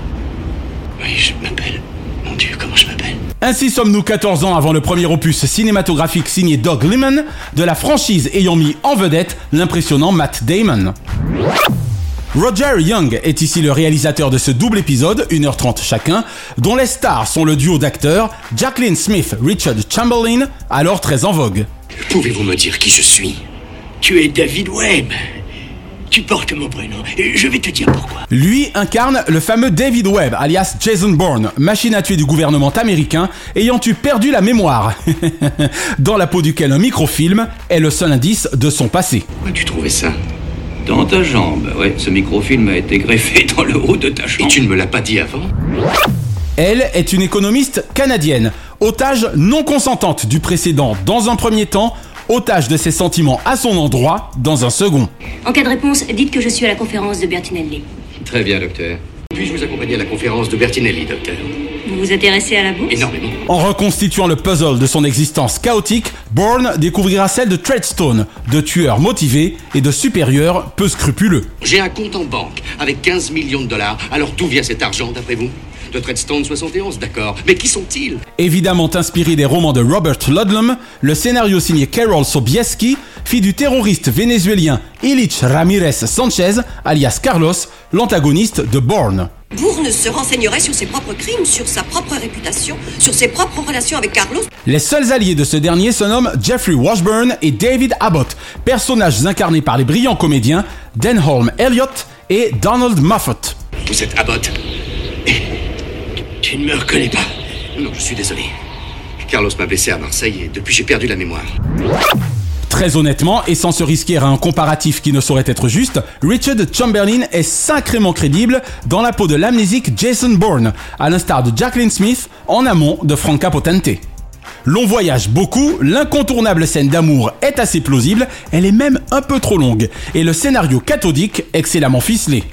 Oui, je m'appelle. Mon Dieu, comment je m'appelle? Ainsi sommes-nous 14 ans avant le premier opus cinématographique signé Doug Liman de la franchise ayant mis en vedette l'impressionnant Matt Damon. Roger Young est ici le réalisateur de ce double épisode, 1h30 chacun, dont les stars sont le duo d'acteurs Jacqueline Smith, Richard Chamberlain, alors très en vogue. Pouvez-vous me dire qui je suis? Tu es David Webb. Tu portes mon prénom. Et je vais te dire pourquoi. Lui incarne le fameux David Webb, alias Jason Bourne, machine à tuer du gouvernement américain, ayant eu perdu la mémoire, [laughs] dans la peau duquel un microfilm est le seul indice de son passé. Où as-tu trouvé ça Dans ta jambe, ouais, ce microfilm a été greffé [laughs] dans le haut de ta jambe. Et tu ne me l'as pas dit avant? Elle est une économiste canadienne, otage non consentante du précédent dans un premier temps, otage de ses sentiments à son endroit dans un second. En cas de réponse, dites que je suis à la conférence de Bertinelli. Très bien, docteur. Puis-je vous accompagner à la conférence de Bertinelli, docteur? Vous vous intéressez à la bourse? Énormément. En reconstituant le puzzle de son existence chaotique, Bourne découvrira celle de Treadstone, de tueur motivé et de supérieur peu scrupuleux. J'ai un compte en banque avec 15 millions de dollars. Alors d'où vient cet argent, d'après vous? De Treadstone 71, d'accord. Mais qui sont-ils? Évidemment inspiré des romans de Robert Ludlum, le scénario signé Carol Sobieski, fille du terroriste vénézuélien Ilich Ramirez Sanchez, alias Carlos, l'antagoniste de Bourne. Bourne se renseignerait sur ses propres crimes, sur sa propre réputation, sur ses propres relations avec Carlos. Les seuls alliés de ce dernier se nomment Jeffrey Washburn et David Abbott, personnages incarnés par les brillants comédiens Denholm Elliott et Donald Moffat. Vous êtes Abbott? Tu ne me reconnais pas Non, je suis désolé. Carlos m'a blessé à Marseille et depuis j'ai perdu la mémoire. Très honnêtement, et sans se risquer à un comparatif qui ne saurait être juste, Richard Chamberlain est sacrément crédible dans la peau de l'amnésique Jason Bourne, à l'instar de Jacqueline Smith en amont de Franca Potente. L'on voyage beaucoup, l'incontournable scène d'amour est assez plausible, elle est même un peu trop longue, et le scénario cathodique excellemment ficelé.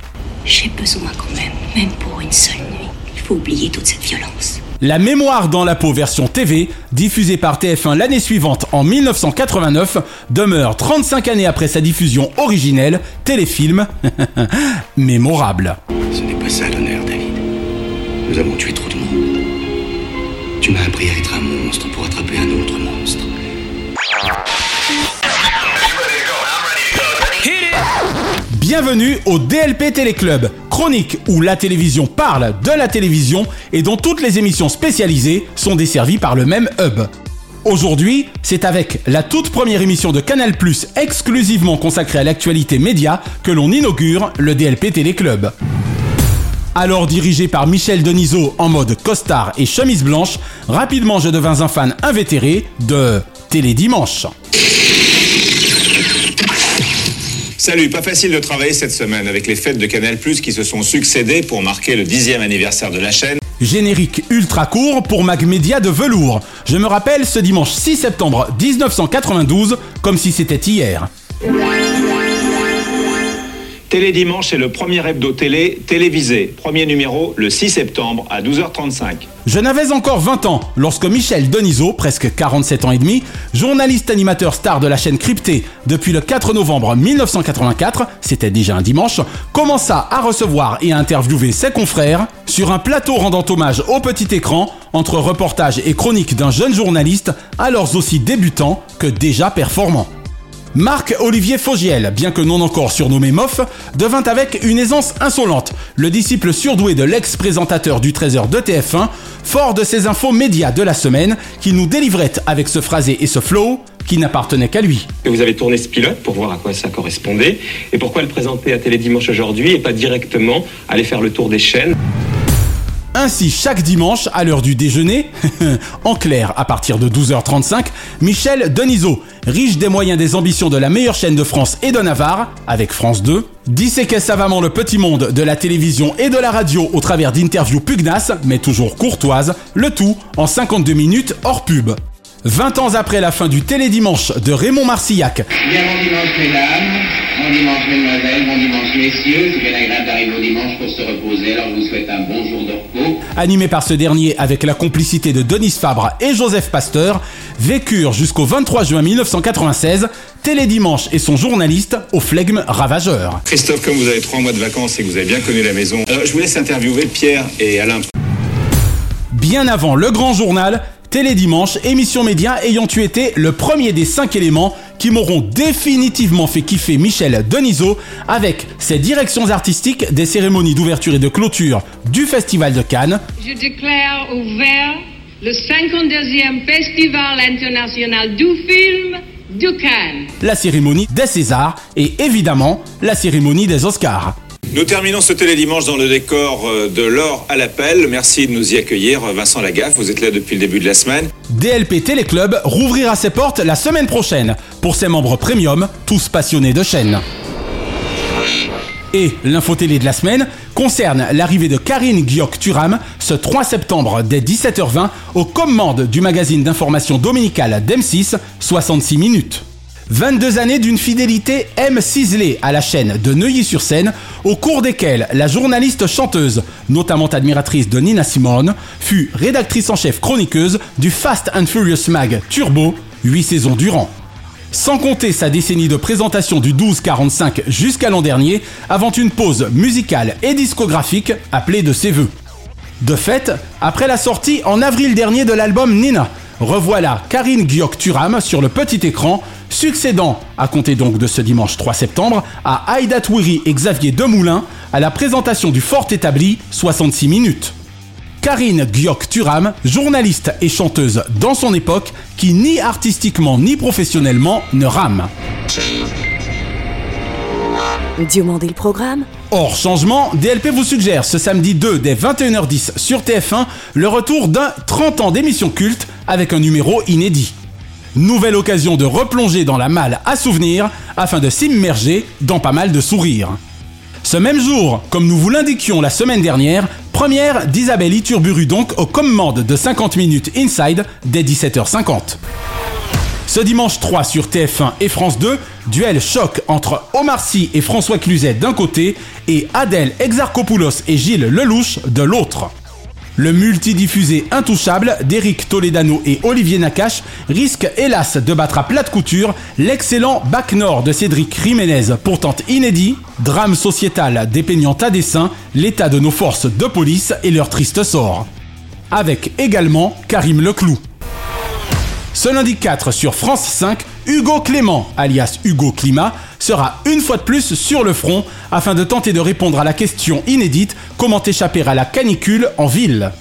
J'ai besoin quand même, même pour une seule nuit. Il faut oublier toute cette violence. La mémoire dans la peau version TV, diffusée par TF1 l'année suivante en 1989, demeure 35 années après sa diffusion originelle, téléfilm [laughs] mémorable. Ce n'est pas ça l'honneur, David. Nous avons tué trop de monde. Tu m'as appris à être un monstre pour attraper un autre monstre. Bienvenue au DLP Téléclub, chronique où la télévision parle de la télévision et dont toutes les émissions spécialisées sont desservies par le même hub. Aujourd'hui, c'est avec la toute première émission de Canal+, exclusivement consacrée à l'actualité média, que l'on inaugure le DLP Téléclub. Alors dirigé par Michel Denisot en mode costard et chemise blanche, rapidement je devins un fan invétéré de Télédimanche. Salut, pas facile de travailler cette semaine avec les fêtes de Canal+, qui se sont succédées pour marquer le dixième anniversaire de la chaîne. Générique ultra court pour Mag Media de velours. Je me rappelle ce dimanche 6 septembre 1992 comme si c'était hier. Télédimanche est le premier hebdo télé télévisé. Premier numéro le 6 septembre à 12h35. Je n'avais encore 20 ans lorsque Michel Denisot, presque 47 ans et demi, journaliste animateur star de la chaîne Cryptée depuis le 4 novembre 1984, c'était déjà un dimanche, commença à recevoir et à interviewer ses confrères sur un plateau rendant hommage au petit écran entre reportages et chroniques d'un jeune journaliste alors aussi débutant que déjà performant. Marc-Olivier Fogiel, bien que non encore surnommé Moff, devint avec une aisance insolente le disciple surdoué de l'ex-présentateur du 13h de TF1, fort de ses infos médias de la semaine, qui nous délivrait avec ce phrasé et ce flow qui n'appartenait qu'à lui. Vous avez tourné ce pilote pour voir à quoi ça correspondait et pourquoi le présenter à Télédimanche aujourd'hui et pas directement aller faire le tour des chaînes. Ainsi, chaque dimanche, à l'heure du déjeuner, [laughs] en clair, à partir de 12h35, Michel Denisot, riche des moyens des ambitions de la meilleure chaîne de France et de Navarre, avec France 2, disséquait savamment le petit monde de la télévision et de la radio au travers d'interviews pugnaces, mais toujours courtoises, le tout en 52 minutes hors pub. 20 ans après la fin du Télédimanche de Raymond Marcillac. Bien bon dimanche mesdames, bon dimanche mesdemoiselles, bon dimanche messieurs, c'est bien agréable d'arriver au dimanche pour se reposer, alors je vous souhaite un bon jour de repos. Animé par ce dernier avec la complicité de Denis Fabre et Joseph Pasteur, vécurent jusqu'au 23 juin 1996 Télédimanche et son journaliste au flegme ravageur. Christophe, comme vous avez trois mois de vacances et que vous avez bien connu la maison, alors je vous laisse interviewer Pierre et Alain. Bien avant le grand journal, Télédimanche, émission média ayant eu été le premier des cinq éléments qui m'auront définitivement fait kiffer Michel Denisot avec ses directions artistiques des cérémonies d'ouverture et de clôture du Festival de Cannes. Je déclare ouvert le 52e Festival international du film de Cannes. La cérémonie des Césars et évidemment la cérémonie des Oscars. Nous terminons ce télédimanche dans le décor euh, de l'or à l'appel. Merci de nous y accueillir, Vincent Lagaffe. Vous êtes là depuis le début de la semaine. DLP Téléclub rouvrira ses portes la semaine prochaine pour ses membres premium, tous passionnés de chaîne. Et l'info télé de la semaine concerne l'arrivée de Karine Guioc-Turam ce 3 septembre dès 17h20 aux commandes du magazine d'information dominical d'M6 66 minutes. 22 années d'une fidélité M ciselée à la chaîne de Neuilly-sur-Seine, au cours desquelles la journaliste chanteuse, notamment admiratrice de Nina Simone, fut rédactrice en chef chroniqueuse du Fast and Furious Mag Turbo, 8 saisons durant. Sans compter sa décennie de présentation du 12-45 jusqu'à l'an dernier, avant une pause musicale et discographique appelée de ses voeux. De fait, après la sortie en avril dernier de l'album Nina, revoilà Karine Guioc-Turam sur le petit écran succédant, à compter donc de ce dimanche 3 septembre, à Aïda Touiri et Xavier Demoulin à la présentation du fort établi 66 minutes. Karine Guioc-Turam, journaliste et chanteuse dans son époque, qui ni artistiquement ni professionnellement ne rame. Diomandé le programme Hors changement, DLP vous suggère ce samedi 2 dès 21h10 sur TF1 le retour d'un 30 ans d'émission culte avec un numéro inédit. Nouvelle occasion de replonger dans la malle à souvenirs afin de s'immerger dans pas mal de sourires. Ce même jour, comme nous vous l'indiquions la semaine dernière, première d'Isabelle Iturburu donc aux commandes de 50 minutes Inside dès 17h50. Ce dimanche 3 sur TF1 et France 2, duel choc entre Omar Sy et François Cluzet d'un côté et Adèle Exarchopoulos et Gilles Lelouch de l'autre. Le multidiffusé intouchable d'Éric Toledano et Olivier Nakache risque hélas de battre à plate couture l'excellent Bac Nord de Cédric Jiménez, pourtant inédit, drame sociétal dépeignant à dessein l'état de nos forces de police et leur triste sort. Avec également Karim Leclou. Ce lundi 4 sur France 5, Hugo Clément, alias Hugo Climat, sera une fois de plus sur le front afin de tenter de répondre à la question inédite comment échapper à la canicule en ville.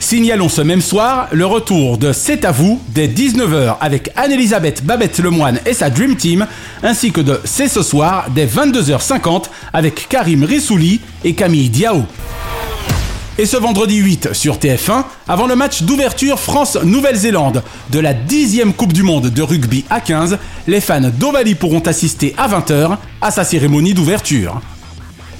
Signalons ce même soir le retour de C'est à vous dès 19h avec Anne-Elisabeth Babette Lemoine et sa Dream Team, ainsi que de C'est ce soir dès 22h50 avec Karim Rissouli et Camille Diao. Et ce vendredi 8 sur TF1, avant le match d'ouverture France-Nouvelle-Zélande de la 10e Coupe du Monde de rugby à 15, les fans d'Ovalie pourront assister à 20h à sa cérémonie d'ouverture.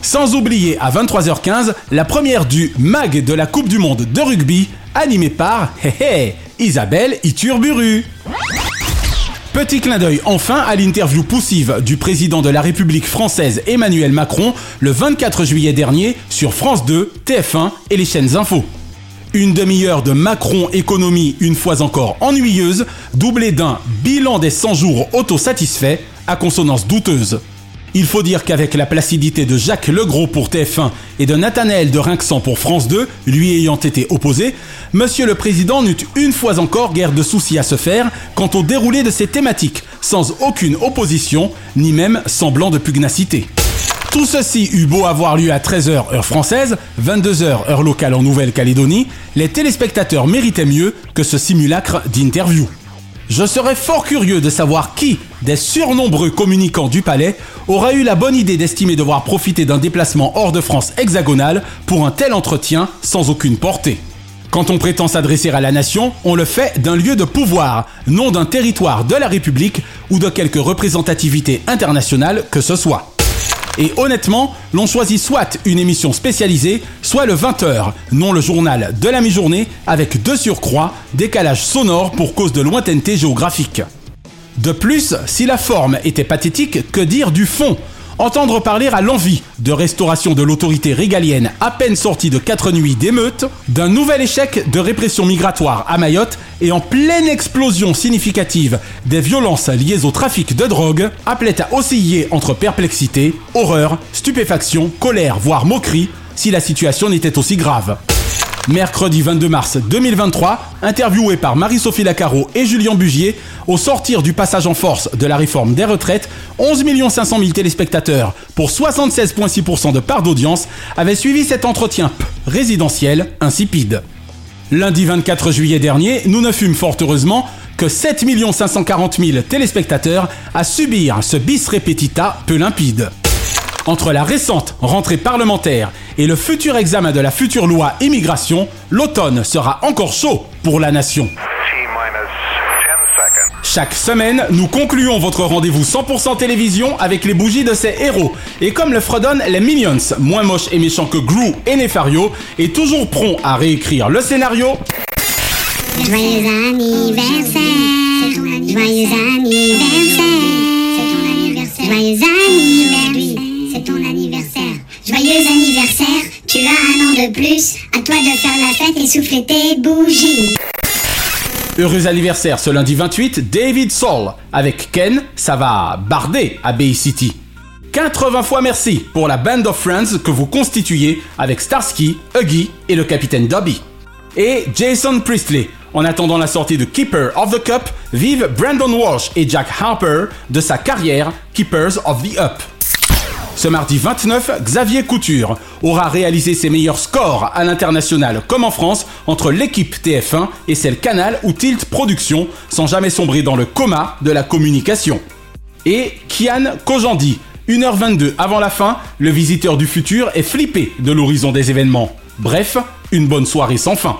Sans oublier à 23h15 la première du MAG de la Coupe du Monde de rugby, animée par [laughs] Isabelle Iturburu. Petit clin d'œil enfin à l'interview poussive du président de la République française Emmanuel Macron le 24 juillet dernier sur France 2, TF1 et les chaînes info. Une demi-heure de Macron économie une fois encore ennuyeuse, doublée d'un bilan des 100 jours autosatisfait à consonance douteuse. Il faut dire qu'avec la placidité de Jacques Legros pour TF1 et de Nathanaël de Rinxan pour France 2, lui ayant été opposé, Monsieur le Président n'eut une fois encore guère de soucis à se faire quant au déroulé de ses thématiques, sans aucune opposition, ni même semblant de pugnacité. Tout ceci eut beau avoir lieu à 13h heure française, 22h heure locale en Nouvelle-Calédonie, les téléspectateurs méritaient mieux que ce simulacre d'interview. Je serais fort curieux de savoir qui, des surnombreux communicants du palais, aura eu la bonne idée d'estimer devoir profiter d'un déplacement hors de France hexagonale pour un tel entretien sans aucune portée. Quand on prétend s'adresser à la nation, on le fait d'un lieu de pouvoir, non d'un territoire de la République ou de quelque représentativité internationale que ce soit. Et honnêtement, l'on choisit soit une émission spécialisée, soit le 20h, non le journal de la mi-journée, avec deux surcroît, décalage sonore pour cause de lointaineté géographique. De plus, si la forme était pathétique, que dire du fond? Entendre parler à l'envie de restauration de l'autorité régalienne à peine sortie de quatre nuits d'émeutes, d'un nouvel échec de répression migratoire à Mayotte et en pleine explosion significative des violences liées au trafic de drogue, appelait à osciller entre perplexité, horreur, stupéfaction, colère, voire moquerie, si la situation n'était aussi grave. Mercredi 22 mars 2023, interviewé par Marie-Sophie Lacaro et Julien Bugier, au sortir du passage en force de la réforme des retraites, 11 500 000 téléspectateurs pour 76,6% de part d'audience avaient suivi cet entretien résidentiel insipide. Lundi 24 juillet dernier, nous ne fûmes fort heureusement que 7 540 000 téléspectateurs à subir ce bis repetita peu limpide. Entre la récente rentrée parlementaire et le futur examen de la future loi immigration, l'automne sera encore chaud pour la nation. Chaque semaine, nous concluons votre rendez-vous 100% télévision avec les bougies de ces héros. Et comme le fredonnent les Minions, moins moches et méchants que Gru et Nefario, et toujours prompt à réécrire le scénario, Joyeux anniversaire, joyeux anniversaire, joyeux anniversaire. Joyeux anniversaire, tu as un an de plus, à toi de faire la fête et souffler tes bougies. Heureux anniversaire ce lundi 28, David Soul. Avec Ken, ça va barder à Bay City. 80 fois merci pour la Band of Friends que vous constituez avec Starsky, Huggy et le capitaine Dobby. Et Jason Priestley. En attendant la sortie de Keeper of the Cup, vive Brandon Walsh et Jack Harper de sa carrière Keepers of the Up. Ce mardi 29, Xavier Couture aura réalisé ses meilleurs scores à l'international comme en France entre l'équipe TF1 et celle Canal ou Tilt Productions sans jamais sombrer dans le coma de la communication. Et Kian Kojandi, 1h22 avant la fin, le visiteur du futur est flippé de l'horizon des événements. Bref, une bonne soirée sans fin.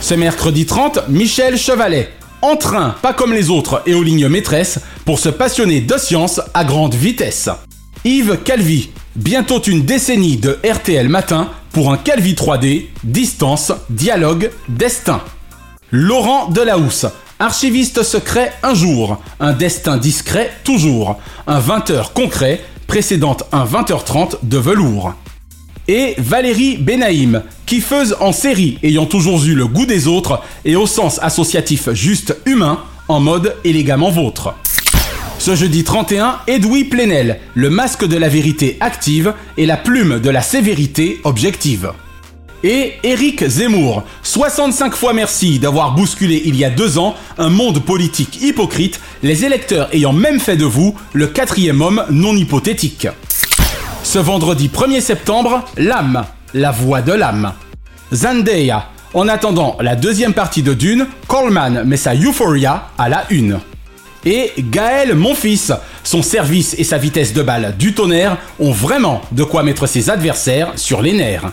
Ce mercredi 30, Michel Chevalet, en train, pas comme les autres et aux lignes maîtresses, pour se passionner de science à grande vitesse. Yves Calvi, bientôt une décennie de RTL Matin pour un Calvi 3D, distance, dialogue, destin. Laurent Delahousse, archiviste secret un jour, un destin discret toujours, un 20h concret, précédente un 20h30 de velours. Et Valérie Benaïm, kiffeuse en série ayant toujours eu le goût des autres et au sens associatif juste humain, en mode élégamment vôtre. Ce jeudi 31, Edoui Plenel, le masque de la vérité active et la plume de la sévérité objective. Et Éric Zemmour, 65 fois merci d'avoir bousculé il y a deux ans un monde politique hypocrite, les électeurs ayant même fait de vous le quatrième homme non hypothétique. Ce vendredi 1er septembre, l'âme, la voix de l'âme. Zendaya, en attendant la deuxième partie de Dune, Coleman met sa Euphoria à la une. Et Gaël Monfils, son service et sa vitesse de balle du tonnerre ont vraiment de quoi mettre ses adversaires sur les nerfs.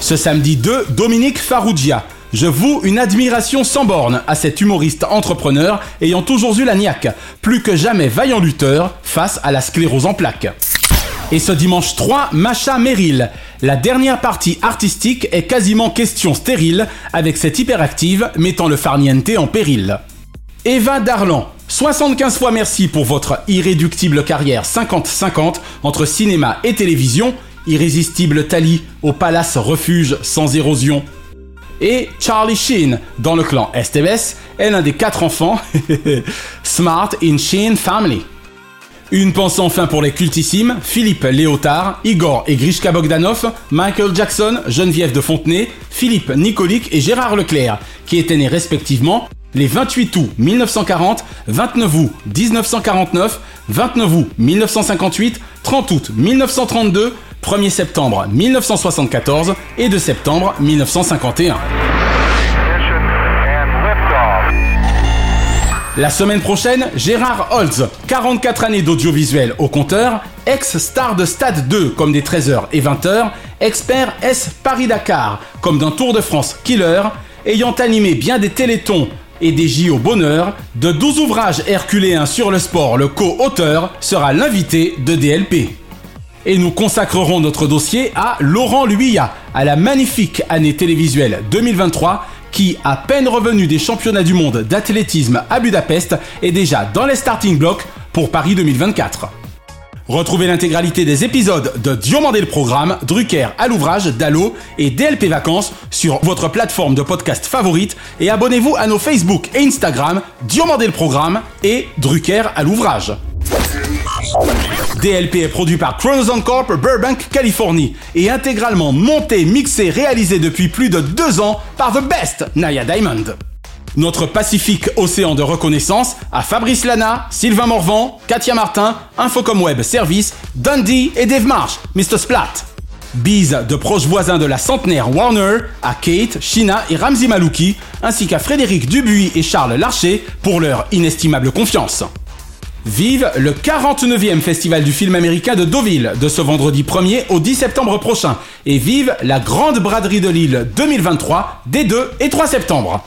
Ce samedi 2, Dominique Farrugia. Je voue une admiration sans borne à cet humoriste entrepreneur ayant toujours eu la niaque, plus que jamais vaillant lutteur face à la sclérose en plaques. Et ce dimanche 3, Macha Merrill. La dernière partie artistique est quasiment question stérile, avec cette hyperactive mettant le farniente en péril. Eva Darlan, 75 fois merci pour votre irréductible carrière 50-50 entre cinéma et télévision, irrésistible Tali au palace refuge sans érosion. Et Charlie Sheen, dans le clan STBS, est l'un des quatre enfants [laughs] Smart in Sheen Family. Une pensée enfin pour les cultissimes Philippe Léotard, Igor et Grishka Bogdanov, Michael Jackson, Geneviève de Fontenay, Philippe Nicolic et Gérard Leclerc, qui étaient nés respectivement les 28 août 1940, 29 août 1949, 29 août 1958, 30 août 1932, 1er septembre 1974 et 2 septembre 1951. La semaine prochaine, Gérard Holtz, 44 années d'audiovisuel au compteur, ex-star de Stade 2 comme des 13h et 20h, expert S Paris-Dakar comme d'un Tour de France killer, ayant animé bien des télétons et des J au bonheur, de 12 ouvrages herculéens sur le sport, le co-auteur sera l'invité de DLP. Et nous consacrerons notre dossier à Laurent Luyat, à la magnifique année télévisuelle 2023 qui, à peine revenu des championnats du monde d'athlétisme à Budapest, est déjà dans les starting blocks pour Paris 2024. Retrouvez l'intégralité des épisodes de Diomandé le Programme, Drucker à l'ouvrage, Dallo et DLP Vacances sur votre plateforme de podcast favorite et abonnez-vous à nos Facebook et Instagram Diomandé le Programme et Drucker à l'ouvrage. DLP est produit par Chronoson Corp Burbank, Californie et intégralement monté, mixé, réalisé depuis plus de deux ans par The Best, Naya Diamond. Notre pacifique océan de reconnaissance à Fabrice Lana, Sylvain Morvan, Katia Martin, Infocom Web Service, Dundee et Dave Marsh, Mr. Splat. Bise de proches voisins de la centenaire Warner à Kate, Shina et Ramzi Malouki, ainsi qu'à Frédéric Dubuis et Charles Larcher pour leur inestimable confiance. Vive le 49e Festival du film américain de Deauville de ce vendredi 1er au 10 septembre prochain et vive la Grande Braderie de Lille 2023 des 2 et 3 septembre.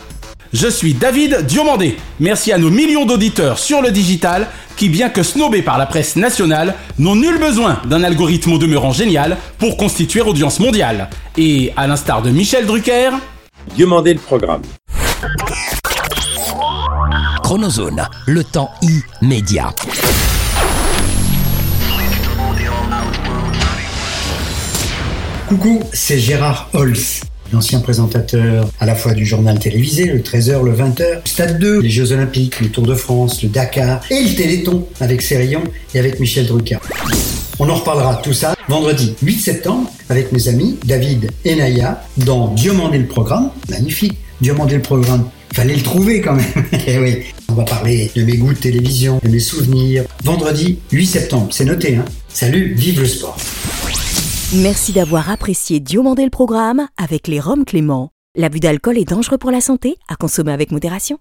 Je suis David Diomandé. Merci à nos millions d'auditeurs sur le digital qui, bien que snobés par la presse nationale, n'ont nul besoin d'un algorithme au demeurant génial pour constituer audience mondiale. Et à l'instar de Michel Drucker, Diomandé le programme. Chronozone, le temps immédiat. Coucou, c'est Gérard Holz, l'ancien présentateur à la fois du journal télévisé, le 13h, le 20h, Stade 2, les Jeux Olympiques, le Tour de France, le Dakar et le Téléthon avec Cérillon et avec Michel Drucker. On en reparlera tout ça vendredi 8 septembre avec mes amis David et Naya dans Diomandé le programme. Magnifique, Diomandé le programme. Fallait le trouver quand même. [laughs] Eh oui. On va parler de mes goûts de télévision, de mes souvenirs. Vendredi 8 septembre, c'est noté. Hein Salut, vive le sport. Merci d'avoir apprécié Diomandé le programme avec les Roms Clément. L'abus d'alcool est dangereux pour la santé, à consommer avec modération.